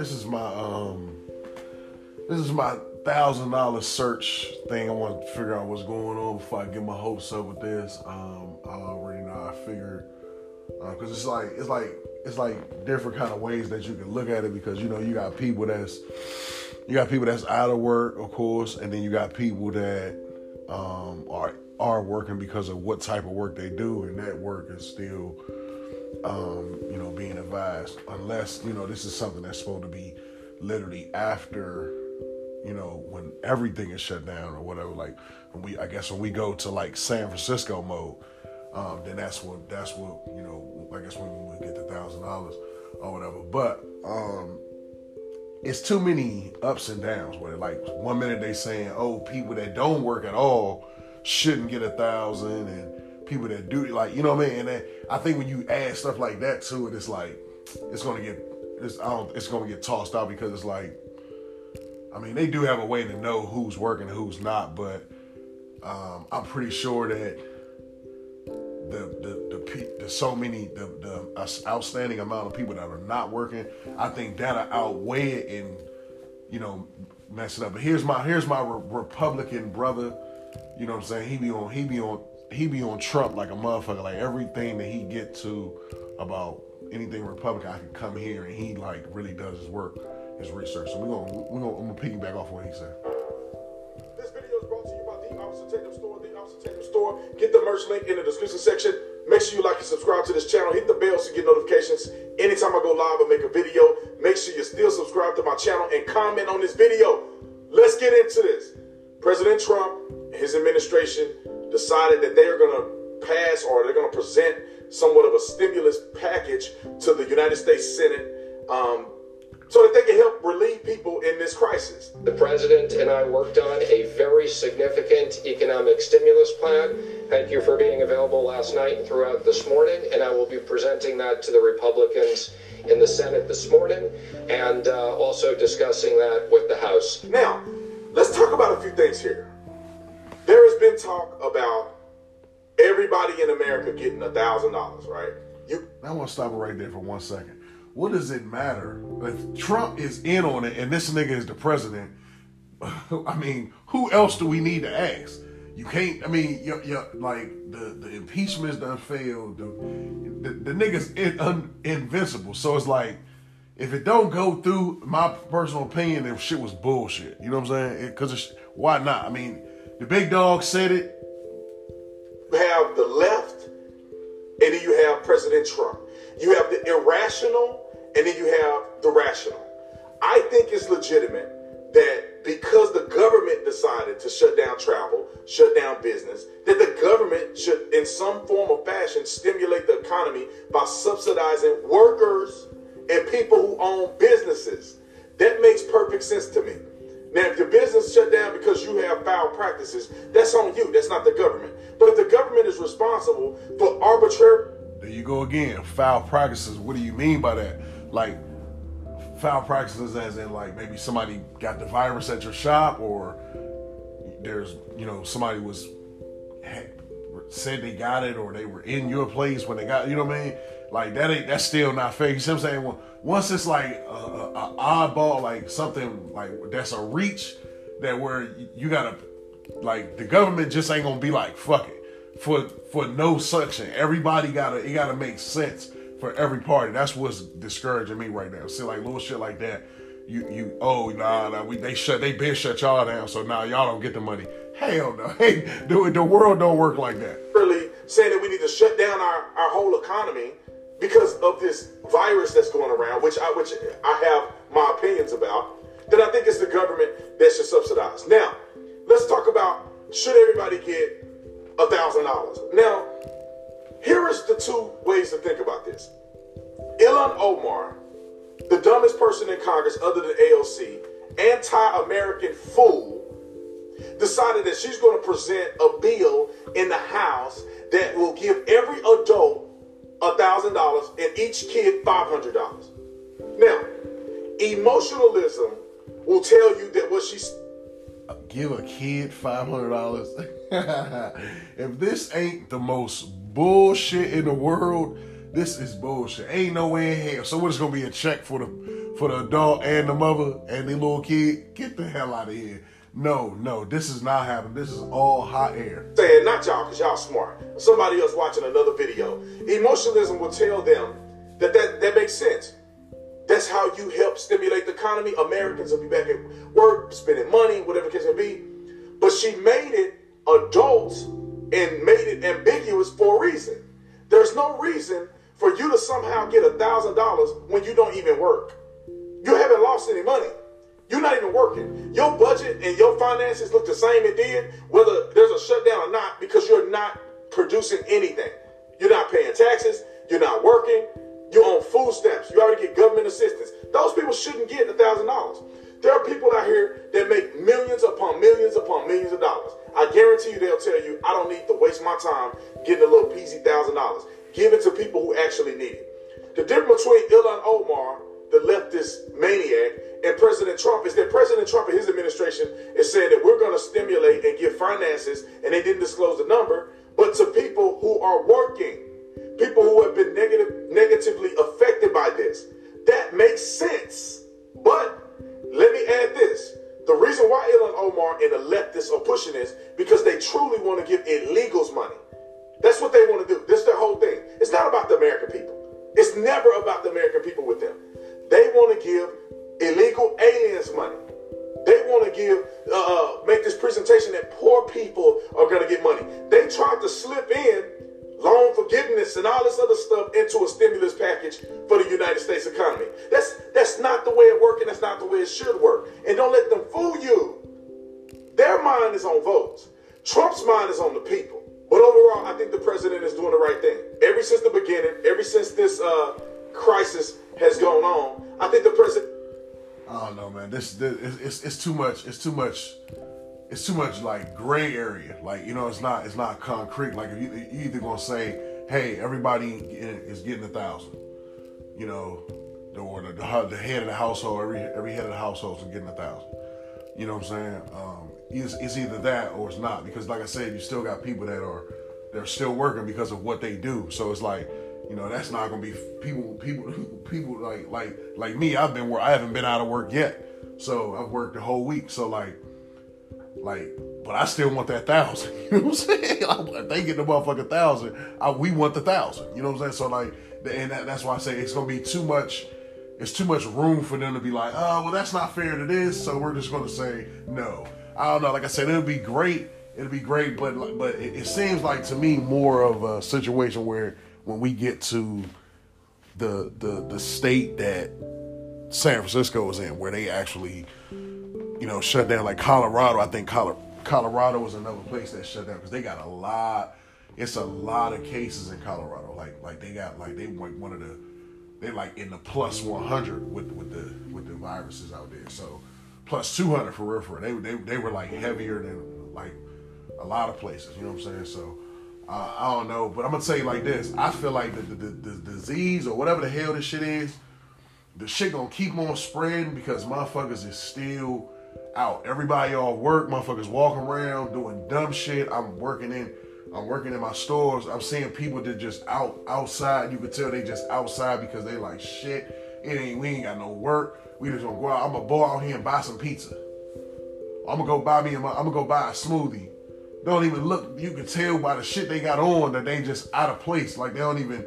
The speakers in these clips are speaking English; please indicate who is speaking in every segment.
Speaker 1: this is my um, this is my thousand dollar search thing. I want to figure out what's going on before I get my hopes up with this. Um, I already know. I figured because uh, it's like it's like it's like different kind of ways that you can look at it because you know you got people that's you got people that's out of work, of course, and then you got people that um, are are working because of what type of work they do, and that work is still um, you know being advised unless you know this is something that's supposed to be literally after you know when everything is shut down or whatever. Like when we, I guess when we go to like San Francisco mode um, then that's what that's what you know. I guess when we get the thousand dollars or whatever. But um, it's too many ups and downs. Where like one minute they saying, oh, people that don't work at all shouldn't get a thousand, and people that do like you know what I mean. And I think when you add stuff like that to it, it's like it's gonna get it's I don't it's gonna get tossed out because it's like I mean they do have a way to know who's working and who's not, but um, I'm pretty sure that the the the, the so many the the outstanding amount of people that are not working, I think that'll outweigh it in, you know, messing up. But here's my here's my re- Republican brother. You know what I'm saying? He be on he be on he be on Trump like a motherfucker. Like everything that he get to about anything Republican, I can come here and he like really does his work, his research. So we gonna we gonna I'm gonna piggyback off what he said.
Speaker 2: This video is brought to you by the Officer Tatum Store. The Officer Tatum Store. Get the merch link in the description section. Make sure you like and subscribe to this channel. Hit the bell so you get notifications anytime I go live or make a video. Make sure you still subscribe to my channel and comment on this video. Let's get into this. President Trump his administration decided that they are going to pass or they're going to present somewhat of a stimulus package to the United States Senate um, so that they can help relieve people in this crisis.
Speaker 3: The president and I worked on a very significant economic stimulus plan. Thank you for being available last night and throughout this morning, and I will be presenting that to the Republicans in the Senate this morning and uh, also discussing that with the House.
Speaker 2: Now, let's talk about a few things here. There has been talk about everybody in America getting a thousand dollars, right?
Speaker 1: You I want to stop it right there for one second what does it matter if Trump is in on it and this nigga is the president? I mean, who else do we need to ask? You can't. I mean, you like the the impeachment's done failed. The the, the nigga's in, un, invincible. So it's like if it don't go through, my personal opinion, if shit was bullshit. You know what I'm saying? Because why not? I mean, the big dog said it.
Speaker 2: You have the left, and then you have President Trump. You have the irrational, and then you have the rational. I think it's legitimate that because the government decided to shut down travel, shut down business, that the government should, in some form or fashion, stimulate the economy by subsidizing workers and people who own businesses. That makes perfect sense to me. Now, if your business shut down because you have foul practices, that's on you. That's not the government. But if the government is responsible for arbitrary
Speaker 1: there you go again. Foul practices. What do you mean by that? Like foul practices as in like maybe somebody got the virus at your shop or there's you know somebody was said they got it or they were in your place when they got you know what I mean like that ain't that's still not fair you see what I'm saying once it's like a, a, a oddball like something like that's a reach that where you gotta like the government just ain't gonna be like fuck it for for no suction. Everybody gotta it gotta make sense for every party. That's what's discouraging me right now. See, like little shit like that. You you oh nah nah we they shut they been shut y'all down so now y'all don't get the money. Hell no. Hey, the, the world don't work like that.
Speaker 2: Really saying that we need to shut down our, our whole economy because of this virus that's going around, which I which I have my opinions about, then I think it's the government that should subsidize. Now, let's talk about should everybody get a thousand dollars. Now, here is the two ways to think about this. Ilhan Omar, the dumbest person in Congress other than AOC, anti-American fool, decided that she's going to present a bill in the House that will give every adult a thousand dollars and each kid five hundred dollars. Now, emotionalism will tell you that what she's
Speaker 1: give a kid five hundred dollars. if this ain't the most bullshit in the world, this is bullshit. Ain't no way in hell. So what is gonna be a check for the for the adult and the mother and the little kid. Get the hell out of here. No, no, this is not happening. This is all hot air.
Speaker 2: Saying not y'all, because y'all smart. Somebody else watching another video. Emotionalism will tell them that that, that makes sense. That's how you help stimulate the economy. Americans will be back at work, spending money, whatever case may be. But she made it adults and made it ambiguous for a reason. There's no reason for you to somehow get a thousand dollars when you don't even work. You haven't lost any money. You're not even working. Your budget and your finances look the same it did, whether there's a shutdown or not, because you're not producing anything. You're not paying taxes. You're not working. You're on food stamps. You already get government assistance. Those people shouldn't get a thousand dollars. There are people out here that make millions upon millions upon millions of dollars. I guarantee you they'll tell you, I don't need to waste my time getting a little peasy thousand dollars. Give it to people who actually need it. The difference between Ilhan Omar, the leftist maniac, and President Trump is that President Trump and his administration is saying that we're going to stimulate and give finances, and they didn't disclose the number, but to people who are working, people who have been negative, negatively affected by this. That makes sense. But let me add this. The reason why Ilhan Omar and the leftists are pushing this because they truly want to give illegals money. That's what they want to do. This is their whole thing. It's not about the American people. It's never about the American people with them. They want to give illegal aliens money. They want to give, uh, uh, make this presentation that poor people are going to get money. They tried to slip in loan forgiveness and all this other stuff into a stimulus package for the United States economy. That's that's not the way it works, and that's not the way it should work. And don't let them fool you. Their mind is on votes. Trump's mind is on the people. But overall, I think the president is doing the right thing. Ever since the beginning, ever since this uh, crisis has gone on, I think the president.
Speaker 1: I don't know, man. This, this it's, it's too much. It's too much. It's too much like gray area. Like you know, it's not it's not concrete. Like you you either gonna say, hey, everybody is getting a thousand, you know, or the, the head of the household, every every head of the household is getting a thousand. You know what I'm saying? Um, it's, it's either that or it's not because, like I said, you still got people that are they're still working because of what they do. So it's like you know that's not gonna be people people people like like like me. I've been where I haven't been out of work yet, so I've worked the whole week. So like like, but I still want that thousand. You know what I'm saying? Like, they get the motherfucking thousand. I, we want the thousand. You know what I'm saying? So like, and that, that's why I say it's gonna be too much. It's too much room for them to be like, oh, well, that's not fair to this. So we're just gonna say no. I don't know. Like I said, it'll be great. It'll be great, but but it, it seems like to me more of a situation where when we get to the the the state that San Francisco is in, where they actually you know, shut down like Colorado. I think Colorado was another place that shut down because they got a lot. It's a lot of cases in Colorado. Like like they got like they went one of the they like in the plus one hundred with with the with the viruses out there. So plus two hundred for real for They they they were like heavier than like a lot of places. You know what I'm saying? So. Uh, I don't know, but I'm gonna tell you like this. I feel like the, the, the, the disease or whatever the hell this shit is, the shit gonna keep on spreading because motherfuckers is still out. Everybody all work, motherfuckers walking around doing dumb shit. I'm working in I'm working in my stores. I'm seeing people that just out outside. You could tell they just outside because they like shit. It ain't we ain't got no work. We just gonna go out. I'm gonna go out here and buy some pizza. I'm gonna go buy me. A, I'm gonna go buy a smoothie. Don't even look. You can tell by the shit they got on that they just out of place. Like they don't even.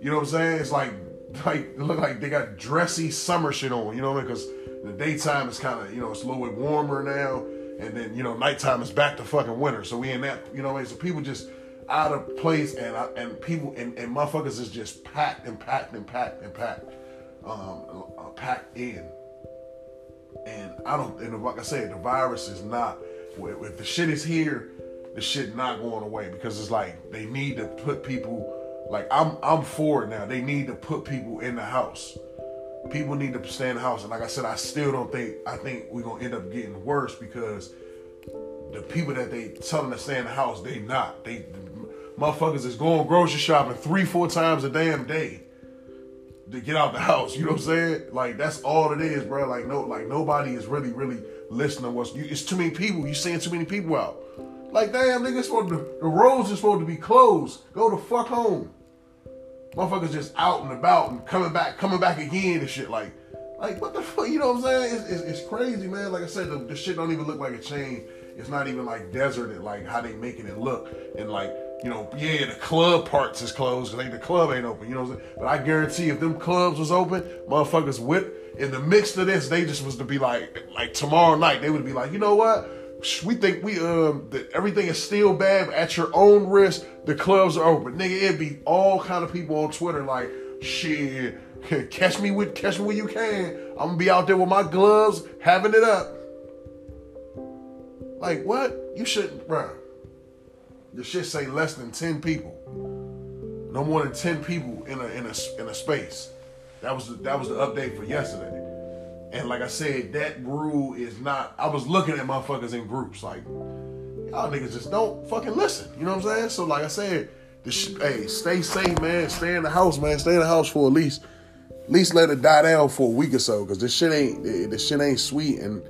Speaker 1: You know what I'm saying? It's like like look like they got dressy summer shit on. You know what I mean? Because the daytime is kind of, you know, it's a little bit warmer now. And then, you know, nighttime is back to fucking winter. So we in that, you know, what I mean? so people just out of place and and people and, and motherfuckers is just packed and packed and packed and packed, um, uh, packed in. And I don't, and like I said, the virus is not. If the shit is here, the shit not going away because it's like they need to put people. Like I'm, I'm for it now. They need to put people in the house people need to stay in the house. And like I said, I still don't think I think we're gonna end up getting worse because the people that they telling to stay in the house, they not. They motherfuckers is going grocery shopping three, four times a damn day to get out the house. You know what I'm saying? Like that's all it is, bro. Like no, like nobody is really, really listening what's. You, it's too many people. You seeing too many people out. Like damn, nigga, supposed to, the roads are supposed to be closed. Go the fuck home motherfuckers just out and about and coming back, coming back again and shit. Like, Like what the fuck? You know what I'm saying? It's, it's, it's crazy, man. Like I said, the, the shit don't even look like a chain. It's not even like deserted, like how they making it look. And like you know, yeah, the club parts is closed because the club ain't open. You know what I'm saying? But I guarantee if them clubs was open, motherfuckers with in the midst of this, they just was to be like, like tomorrow night, they would be like, you know what? We think we um that everything is still bad at your own risk. The clubs are open, nigga. It'd be all kind of people on Twitter like, shit, catch me with catch me when you can. I'm gonna be out there with my gloves, having it up. Like what? You shouldn't, bro. The shit say less than ten people. No more than ten people in a in a in a space. That was the, that was the update for yesterday. And like I said, that rule is not. I was looking at motherfuckers in groups like, y'all niggas just don't fucking listen. You know what I'm saying? So like I said, sh- hey, stay safe, man. Stay in the house, man. Stay in the house for at least, at least let it die down for a week or so, cause this shit ain't, this shit ain't sweet, and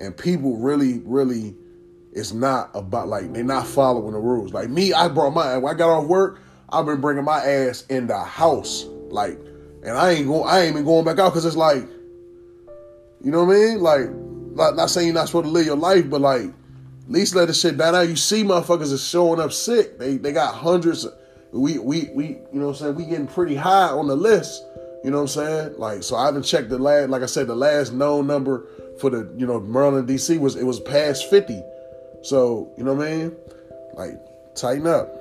Speaker 1: and people really, really, it's not about like they're not following the rules. Like me, I brought my, I got off work, I've been bringing my ass in the house, like, and I ain't going, I ain't been going back out, cause it's like you know what I mean? Like, not, saying you're not supposed to live your life, but like, at least let the shit die out. You see motherfuckers is showing up sick. They they got hundreds. Of, we we we you know what I'm saying? We getting pretty high on the list. You know what I'm saying? Like, so I haven't checked the last. Like I said, the last known number for the you know Maryland DC was it was past 50. So you know what I mean? Like, tighten up.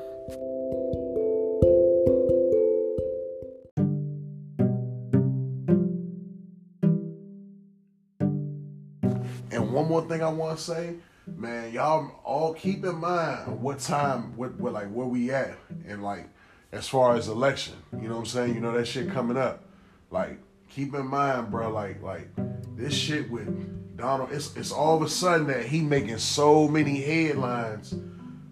Speaker 1: One more thing I want to say, man, y'all all keep in mind what time, what, what like where we at, and like as far as election, you know what I'm saying? You know that shit coming up. Like keep in mind, bro. Like like this shit with Donald, it's it's all of a sudden that he making so many headlines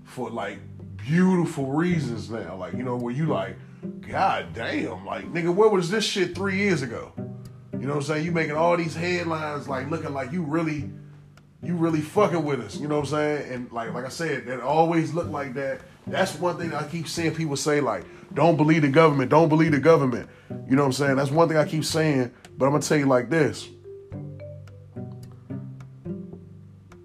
Speaker 1: for like beautiful reasons now. Like you know where you like, god damn, like nigga, where was this shit three years ago? You know what I'm saying? You making all these headlines like looking like you really you really fucking with us. You know what I'm saying? And like like I said, that always look like that. That's one thing I keep seeing people say like, don't believe the government, don't believe the government. You know what I'm saying? That's one thing I keep saying, but I'm gonna tell you like this.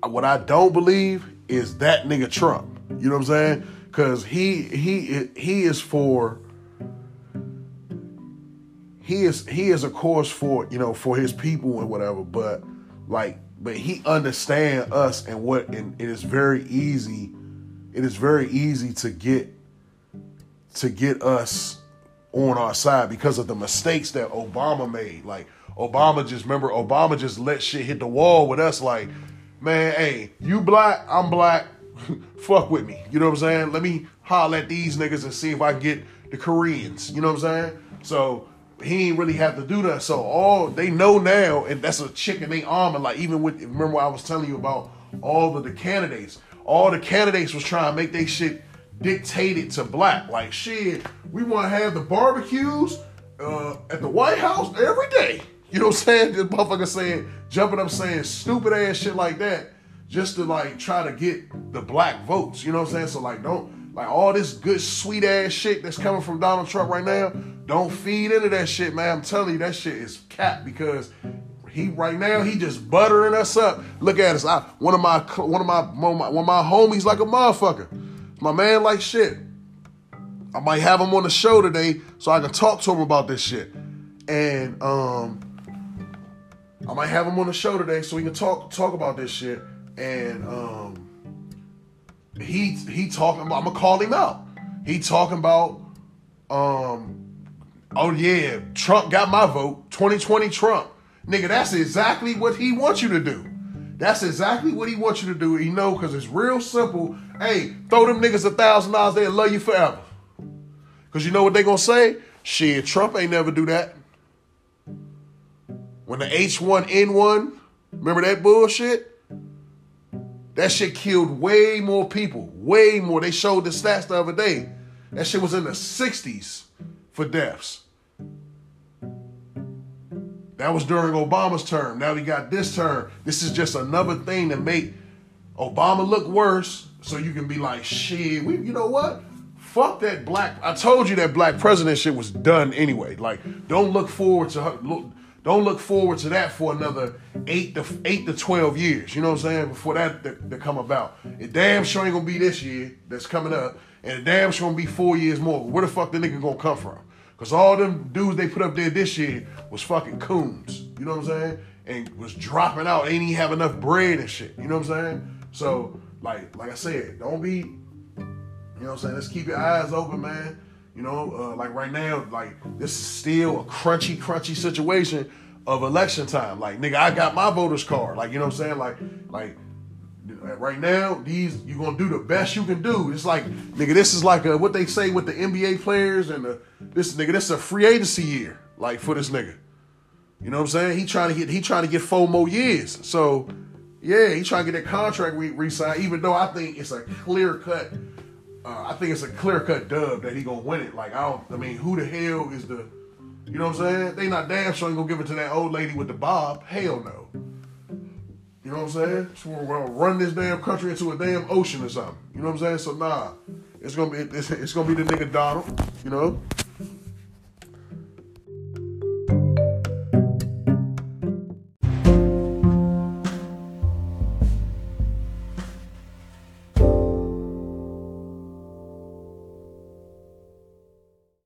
Speaker 1: What I don't believe is that nigga Trump. You know what I'm saying? Cause he he he is for he is he is of course for you know for his people and whatever, but like but he understand us and what and it is very easy it is very easy to get to get us on our side because of the mistakes that Obama made. Like Obama just remember Obama just let shit hit the wall with us like, man, hey, you black, I'm black, fuck with me. You know what I'm saying? Let me holler at these niggas and see if I can get the Koreans. You know what I'm saying? So he ain't really have to do that. So all they know now, and that's a chicken they armor. Like even with remember I was telling you about all of the candidates. All the candidates was trying to make they shit dictated to black. Like shit, we want to have the barbecues uh, at the White House every day. You know what I'm saying? This motherfucker saying, jumping up saying stupid ass shit like that, just to like try to get the black votes. You know what I'm saying? So like don't like all this good sweet ass shit that's coming from Donald Trump right now, don't feed into that shit, man. I'm telling you, that shit is cap because he right now he just buttering us up. Look at us. I, one of my one of my one of my homies like a motherfucker. My man like shit. I might have him on the show today so I can talk to him about this shit. And um I might have him on the show today so we can talk talk about this shit. And um he he talking about. I'm gonna call him out. He talking about. Um. Oh yeah, Trump got my vote. 2020 Trump, nigga. That's exactly what he wants you to do. That's exactly what he wants you to do. He know because it's real simple. Hey, throw them niggas a thousand dollars. They'll love you forever. Cause you know what they gonna say? Shit, Trump ain't never do that. When the H1N1, remember that bullshit? That shit killed way more people, way more. They showed the stats the other day. That shit was in the 60s for deaths. That was during Obama's term. Now we got this term. This is just another thing to make Obama look worse so you can be like, shit, we, you know what? Fuck that black. I told you that black president shit was done anyway. Like, don't look forward to her. Look, don't look forward to that for another eight to eight to twelve years. You know what I'm saying? Before that to, come about, it damn sure ain't gonna be this year that's coming up, and it damn sure gonna be four years more. Where the fuck the nigga gonna come from? Cause all them dudes they put up there this year was fucking coons. You know what I'm saying? And was dropping out. Ain't even have enough bread and shit. You know what I'm saying? So like like I said, don't be. You know what I'm saying? Let's keep your eyes open, man. You know, uh, like right now, like this is still a crunchy, crunchy situation of election time. Like, nigga, I got my voter's card. Like, you know what I'm saying? Like, like right now, these you're gonna do the best you can do. It's like, nigga, this is like a, what they say with the NBA players and the this nigga. This is a free agency year, like for this nigga. You know what I'm saying? He trying to get he trying to get four more years. So yeah, he trying to get that contract re- re-signed. Even though I think it's a clear cut uh, I think it's a clear cut dub that he gonna win it. Like I don't, I mean, who the hell is the, you know what I'm saying? They not damn sure gonna give it to that old lady with the bob. Hell no. You know what I'm saying? We're gonna run this damn country into a damn ocean or something. You know what I'm saying? So nah, it's gonna be it's, it's gonna be the nigga Donald. You know.